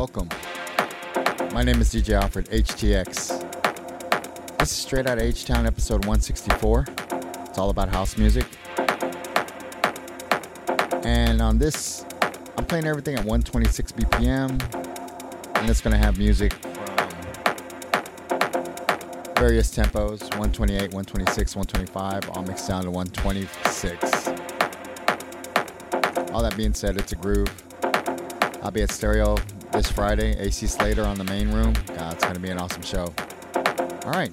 welcome. My name is DJ Alfred, HTX. This is Straight Out of H Town, episode 164. It's all about house music. And on this, I'm playing everything at 126 BPM. And it's going to have music from various tempos 128, 126, 125, all mixed down to 126. All that being said, it's a groove. I'll be at Stereo this Friday. AC Slater on the main room. God, it's going to be an awesome show. All right.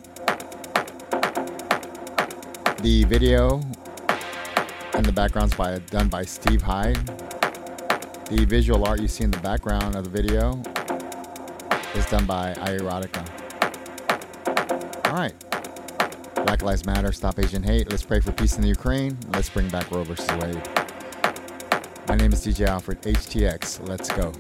The video in the background's by done by Steve Hyde. The visual art you see in the background of the video is done by Eyeerotika. All right. Black Lives Matter, Stop Asian Hate. Let's pray for peace in the Ukraine. Let's bring back Roe versus Wade. My name is DJ Alfred, HTX. Let's go.